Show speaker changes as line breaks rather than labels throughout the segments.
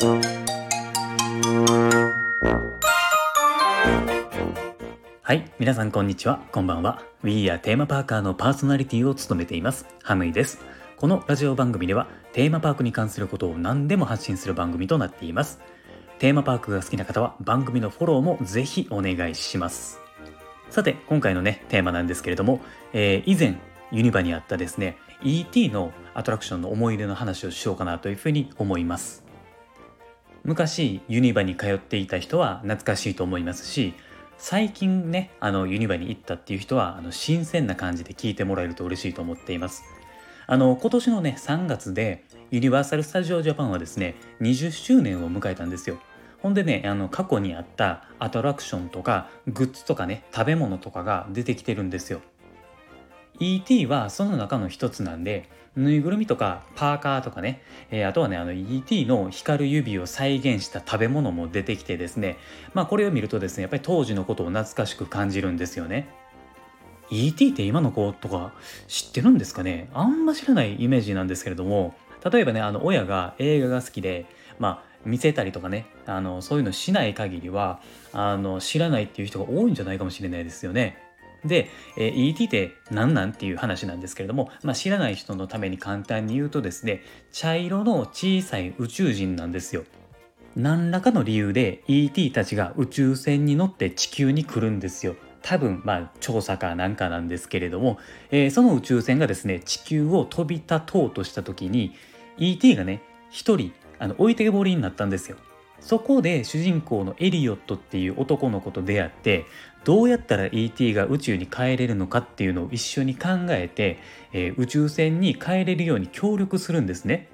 はい皆さんこんにちは。こんばんは。We are テーマパーカーのパーソナリティを務めています。ハムイです。このラジオ番組ではテーマパークに関することを何でも発信する番組となっています。テーマパークが好きな方は番組のフォローもぜひお願いします。さて今回のねテーマなんですけれども、えー、以前ユニバにあったですね ET のアトラクションの思い出の話をしようかなというふうに思います。昔ユニバに通っていた人は懐かしいと思いますし最近ねあのユニバに行ったっていう人はあの新鮮な感じで聞いてもらえると嬉しいと思っています。あの今年のね3月でユニバーサル・スタジオ・ジャパンはですね20周年を迎えたんですよ。ほんでねあの過去にあったアトラクションとかグッズとかね食べ物とかが出てきてるんですよ。ET はその中の一つなんでぬいぐるみとかパーカーとかね、えー、あとはねあの ET の光る指を再現した食べ物も出てきてですねまあこれを見るとですねやっぱり当時のことを懐かしく感じるんですよね ET って今の子とか知ってるんですかね？あんま知らないイメージなんですけれども例えばねあの親が映画が好きでまあ見せたりとかねあのそういうのしない限りはあの知らないっていう人が多いんじゃないかもしれないですよね。で、えー、ET って何なんっていう話なんですけれども、まあ、知らない人のために簡単に言うとですね茶色の小さい宇宙人なんですよ。何らかの理由で ET たちが宇宙船に乗って地球に来るんですよ。多分まあ調査かなんかなんですけれども、えー、その宇宙船がですね地球を飛び立とうとした時に ET がね一人あの置いてけぼりになったんですよ。そこで主人公のエリオットっていう男の子と出会ってどうやったら ET が宇宙に帰れるのかっていうのを一緒に考えて、えー、宇宙船に帰れるように協力するんですね。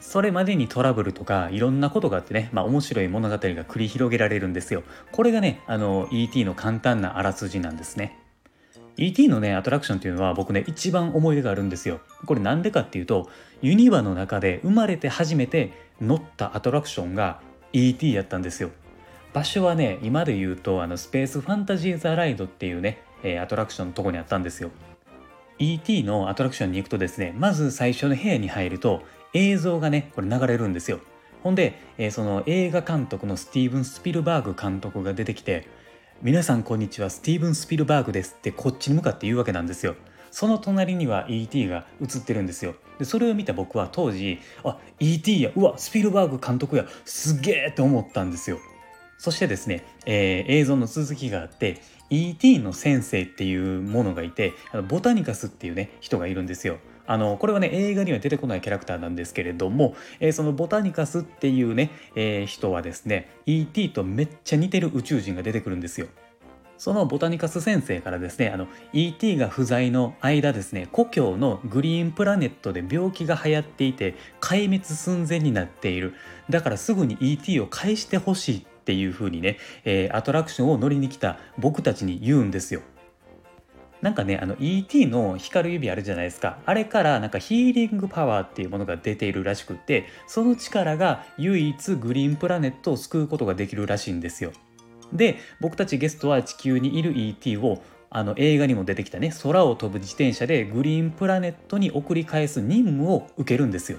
それまでにトラブルとかいろんなことがあってね、まあ、面白い物語が繰り広げられるんですよ。これがね、あの ET の簡単なあらすじなんですね。ET のねアトラクションっていうのは僕ね一番思い出があるんですよ。これなんでかっていうとユニバの中で生まれて初めて乗ったアトラクションが ET やったんですよ。場所はね今で言うとあのスペースファンタジー・ザ・ライドっていうね、えー、アトラクションのとこにあったんですよ。ET のアトラクションに行くとですねまず最初の部屋に入ると映像がねこれ流れるんですよ。ほんで、えー、その映画監督のスティーブン・スピルバーグ監督が出てきて皆さんこんにちはスティーブン・スピルバーグですってこっちに向かって言うわけなんですよその隣には E.T. が映ってるんですよでそれを見た僕は当時あ E.T. やうわスピルバーグ監督やすげえって思ったんですよそしてですね、えー、映像の続きがあって E.T. の先生っていうものがいてボタニカスっていうね人がいるんですよあのこれはね映画には出てこないキャラクターなんですけれども、えー、そのボタニカスっていうね、えー、人はですね E.T. とめっちゃ似てる宇宙人が出てくるんですよ。そのボタニカス先生からですねあの E.T. が不在の間ですね故郷のグリーンプラネットで病気が流行っていて壊滅寸前になっているだからすぐに E.T. を返してほしいっていう風にね、えー、アトラクションを乗りに来た僕たちに言うんですよ。なんかねあの ET の光る指あるじゃないですかあれからなんかヒーリングパワーっていうものが出ているらしくってその力が唯一グリーンプラネットを救うことができるらしいんですよで僕たちゲストは地球にいる ET をあの映画にも出てきたね空を飛ぶ自転車でグリーンプラネットに送り返す任務を受けるんですよ。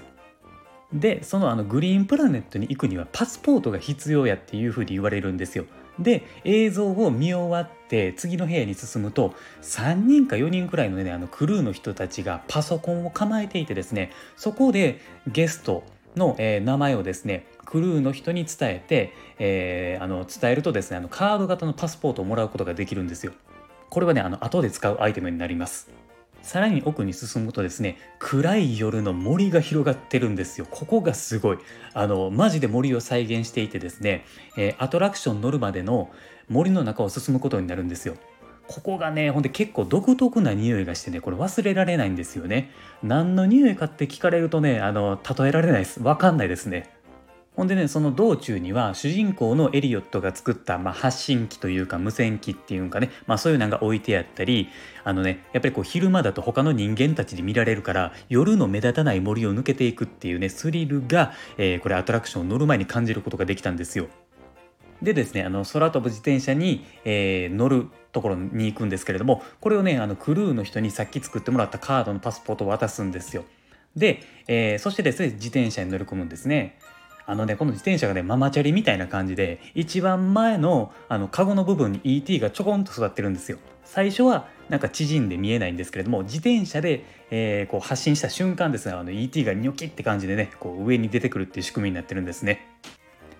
でそのあのグリーンプラネットに行くにはパスポートが必要やっていうふうに言われるんですよ。で映像を見終わって次の部屋に進むと3人か4人くらいの,、ね、あのクルーの人たちがパソコンを構えていてですねそこでゲストの、えー、名前をですねクルーの人に伝えて、えー、あの伝えるとですねあのカード型のパスポートをもらうことができるんですよ。これはねあの後で使うアイテムになります。さらに奥に進むとですね暗い夜の森が広がってるんですよここがすごいあのマジで森を再現していてですね、えー、アトラクション乗るまでの森の中を進むことになるんですよここがねほんで結構独特な匂いがしてねこれ忘れられないんですよね。何の匂いかって聞かれるとねあの例えられないです。わかんないですね。ほんでねその道中には主人公のエリオットが作った、まあ、発信機というか無線機っていうかね、まあ、そういうのが置いてあったりあのねやっぱりこう昼間だと他の人間たちで見られるから夜の目立たない森を抜けていくっていうねスリルが、えー、これアトラクションを乗る前に感じることができたんですよ。でですねあの空飛ぶ自転車に、えー、乗るところに行くんですけれどもこれをねあのクルーの人にさっき作ってもらったカードのパスポートを渡すんですよ。で、えー、そしてですね自転車に乗り込むんですね。あのねこの自転車がねママチャリみたいな感じで一番前のあのカゴの部分に ET がちょこんと育ってるんですよ最初はなんか縮んで見えないんですけれども自転車で、えー、こう発進した瞬間ですねあの ET がニョキって感じでねこう上に出てくるっていう仕組みになってるんですね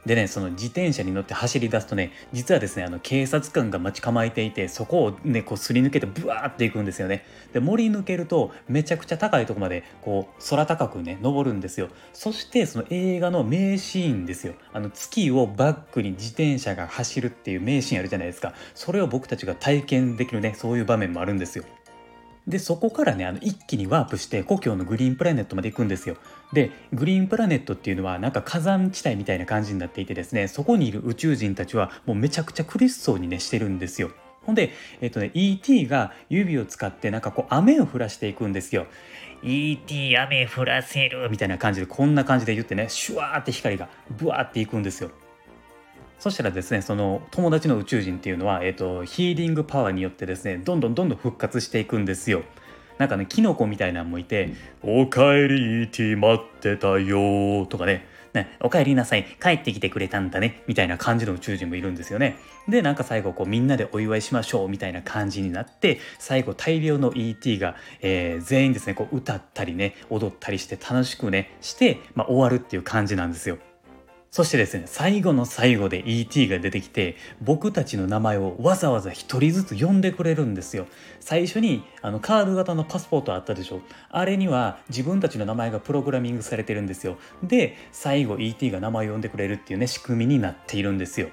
でねその自転車に乗って走り出すとね実はですねあの警察官が待ち構えていてそこをねこうすり抜けてブワーっていくんですよね。で森抜けるとめちゃくちゃ高いとこまでこう空高くね登るんですよ。そしてその映画の名シーンですよ。あの月をバックに自転車が走るっていう名シーンあるじゃないですか。それを僕たちが体験できるねそういう場面もあるんですよ。でそこからねあの一気にワープして故郷のグリーンプラネットまで行くんですよでグリーンプラネットっていうのはなんか火山地帯みたいな感じになっていてですねそこにいる宇宙人たちはもうめちゃくちゃ苦しそうにねしてるんですよほんで、えっとね、ET が指を使ってなんかこう雨を降らしていくんですよ。ET 雨降らせるみたいな感じでこんな感じで言ってねシュワーって光がブワーっていくんですよ。そしたらですねその友達の宇宙人っていうのは、えーと、ヒーリングパワーによってですねどんどんどんどん復活していくんですよ。なんかねキノコみたいなのもいて「おかえり ET 待ってたよ」とかねね、お帰りなさい、帰ってきてくれたんだね、みたいな感じの宇宙人もいるんですよね。で、なんか最後、こう、みんなでお祝いしましょう、みたいな感じになって、最後、大量の ET が、えー、全員ですね、こう、歌ったりね、踊ったりして、楽しくね、して、まあ、終わるっていう感じなんですよ。そしてですね、最後の最後で ET が出てきて、僕たちの名前をわざわざ一人ずつ呼んでくれるんですよ。最初にあのカード型のパスポートあったでしょ。あれには自分たちの名前がプログラミングされてるんですよ。で、最後 ET が名前を呼んでくれるっていうね、仕組みになっているんですよ。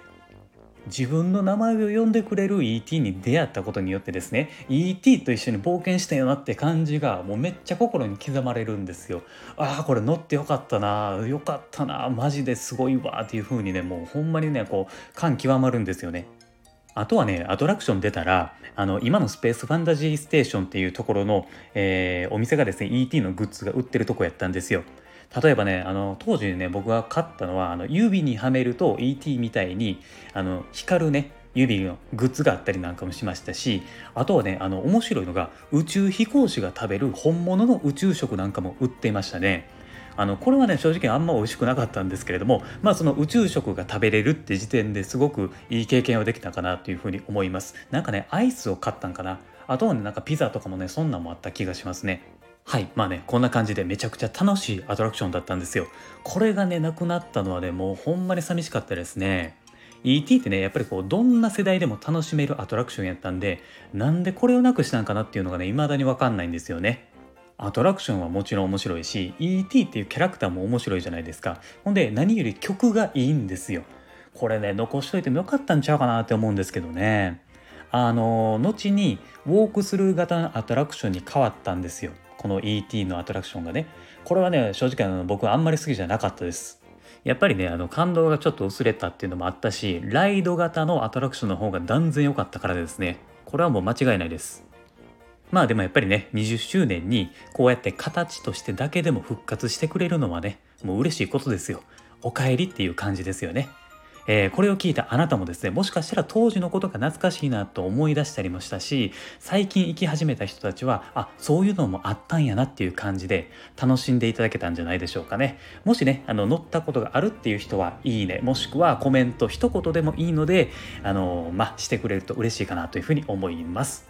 自分の名前を呼んでくれる ET に出会ったことによってですね ET と一緒に冒険したよなって感じがもうめっちゃ心に刻まれるんですよ。ああこれ乗ってよかったなよかったなマジですごいわっていう風にねもうほんまにねこう感極まるんですよね。あとはねアトラクション出たらあの今のスペースファンタジーステーションっていうところの、えー、お店がですね ET のグッズが売ってるとこやったんですよ。例えばねあの当時ね僕が買ったのはあの指にはめると ET みたいにあの光るね指のグッズがあったりなんかもしましたしあとはねあの面白いのが宇宙飛行士が食べる本物の宇宙食なんかも売っていましたね。あのこれはね正直あんま美味しくなかったんですけれどもまあその宇宙食が食べれるって時点ですごくいい経験をできたかなというふうに思います。なんかねアイスを買ったんかな。あとはねなんかピザとかもねそんなんもあった気がしますね。はい。まあねこんな感じでめちゃくちゃ楽しいアトラクションだったんですよ。これがねなくなったのはねもうほんまに寂しかったですね。ET ってねやっぱりこうどんな世代でも楽しめるアトラクションやったんでなんでこれをなくしたんかなっていうのがね未だに分かんないんですよね。アトラクションはもちろん面白いし ET っていうキャラクターも面白いじゃないですか。ほんで何より曲がいいんですよ。これね残しといてもよかったんちゃうかなって思うんですけどね。あの後にウォークスルー型のアトラクションに変わったんですよ。この ET のアトラクションがねこれはね正直あの僕はあんまり好きじゃなかったです。やっぱりねあの感動がちょっと薄れたっていうのもあったしライド型のアトラクションの方が断然良かったからですね。これはもう間違いないです。まあでもやっぱりね20周年にこうやって形としてだけでも復活してくれるのはねもう嬉しいことですよ。おかえりっていう感じですよね。えー、これを聞いたあなたもですねもしかしたら当時のことが懐かしいなと思い出したりもしたし最近行き始めた人たちはあそういうのもあったんやなっていう感じで楽しんでいただけたんじゃないでしょうかね。もしねあの乗ったことがあるっていう人はいいね。もしくはコメント一言でもいいのであのまあしてくれると嬉しいかなというふうに思います。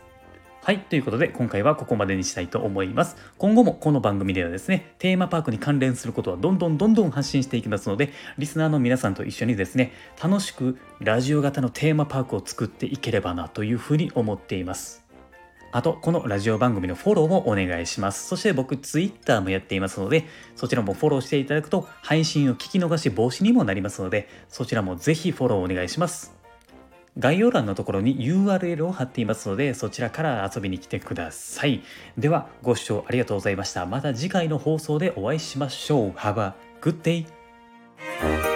はい。ということで、今回はここまでにしたいと思います。今後もこの番組ではですね、テーマパークに関連することはどんどんどんどん発信していきますので、リスナーの皆さんと一緒にですね、楽しくラジオ型のテーマパークを作っていければなというふうに思っています。あと、このラジオ番組のフォローもお願いします。そして僕、Twitter もやっていますので、そちらもフォローしていただくと、配信を聞き逃し防止にもなりますので、そちらもぜひフォローお願いします。概要欄のところに URL を貼っていますのでそちらから遊びに来てください。ではご視聴ありがとうございました。また次回の放送でお会いしましょう。Have a good day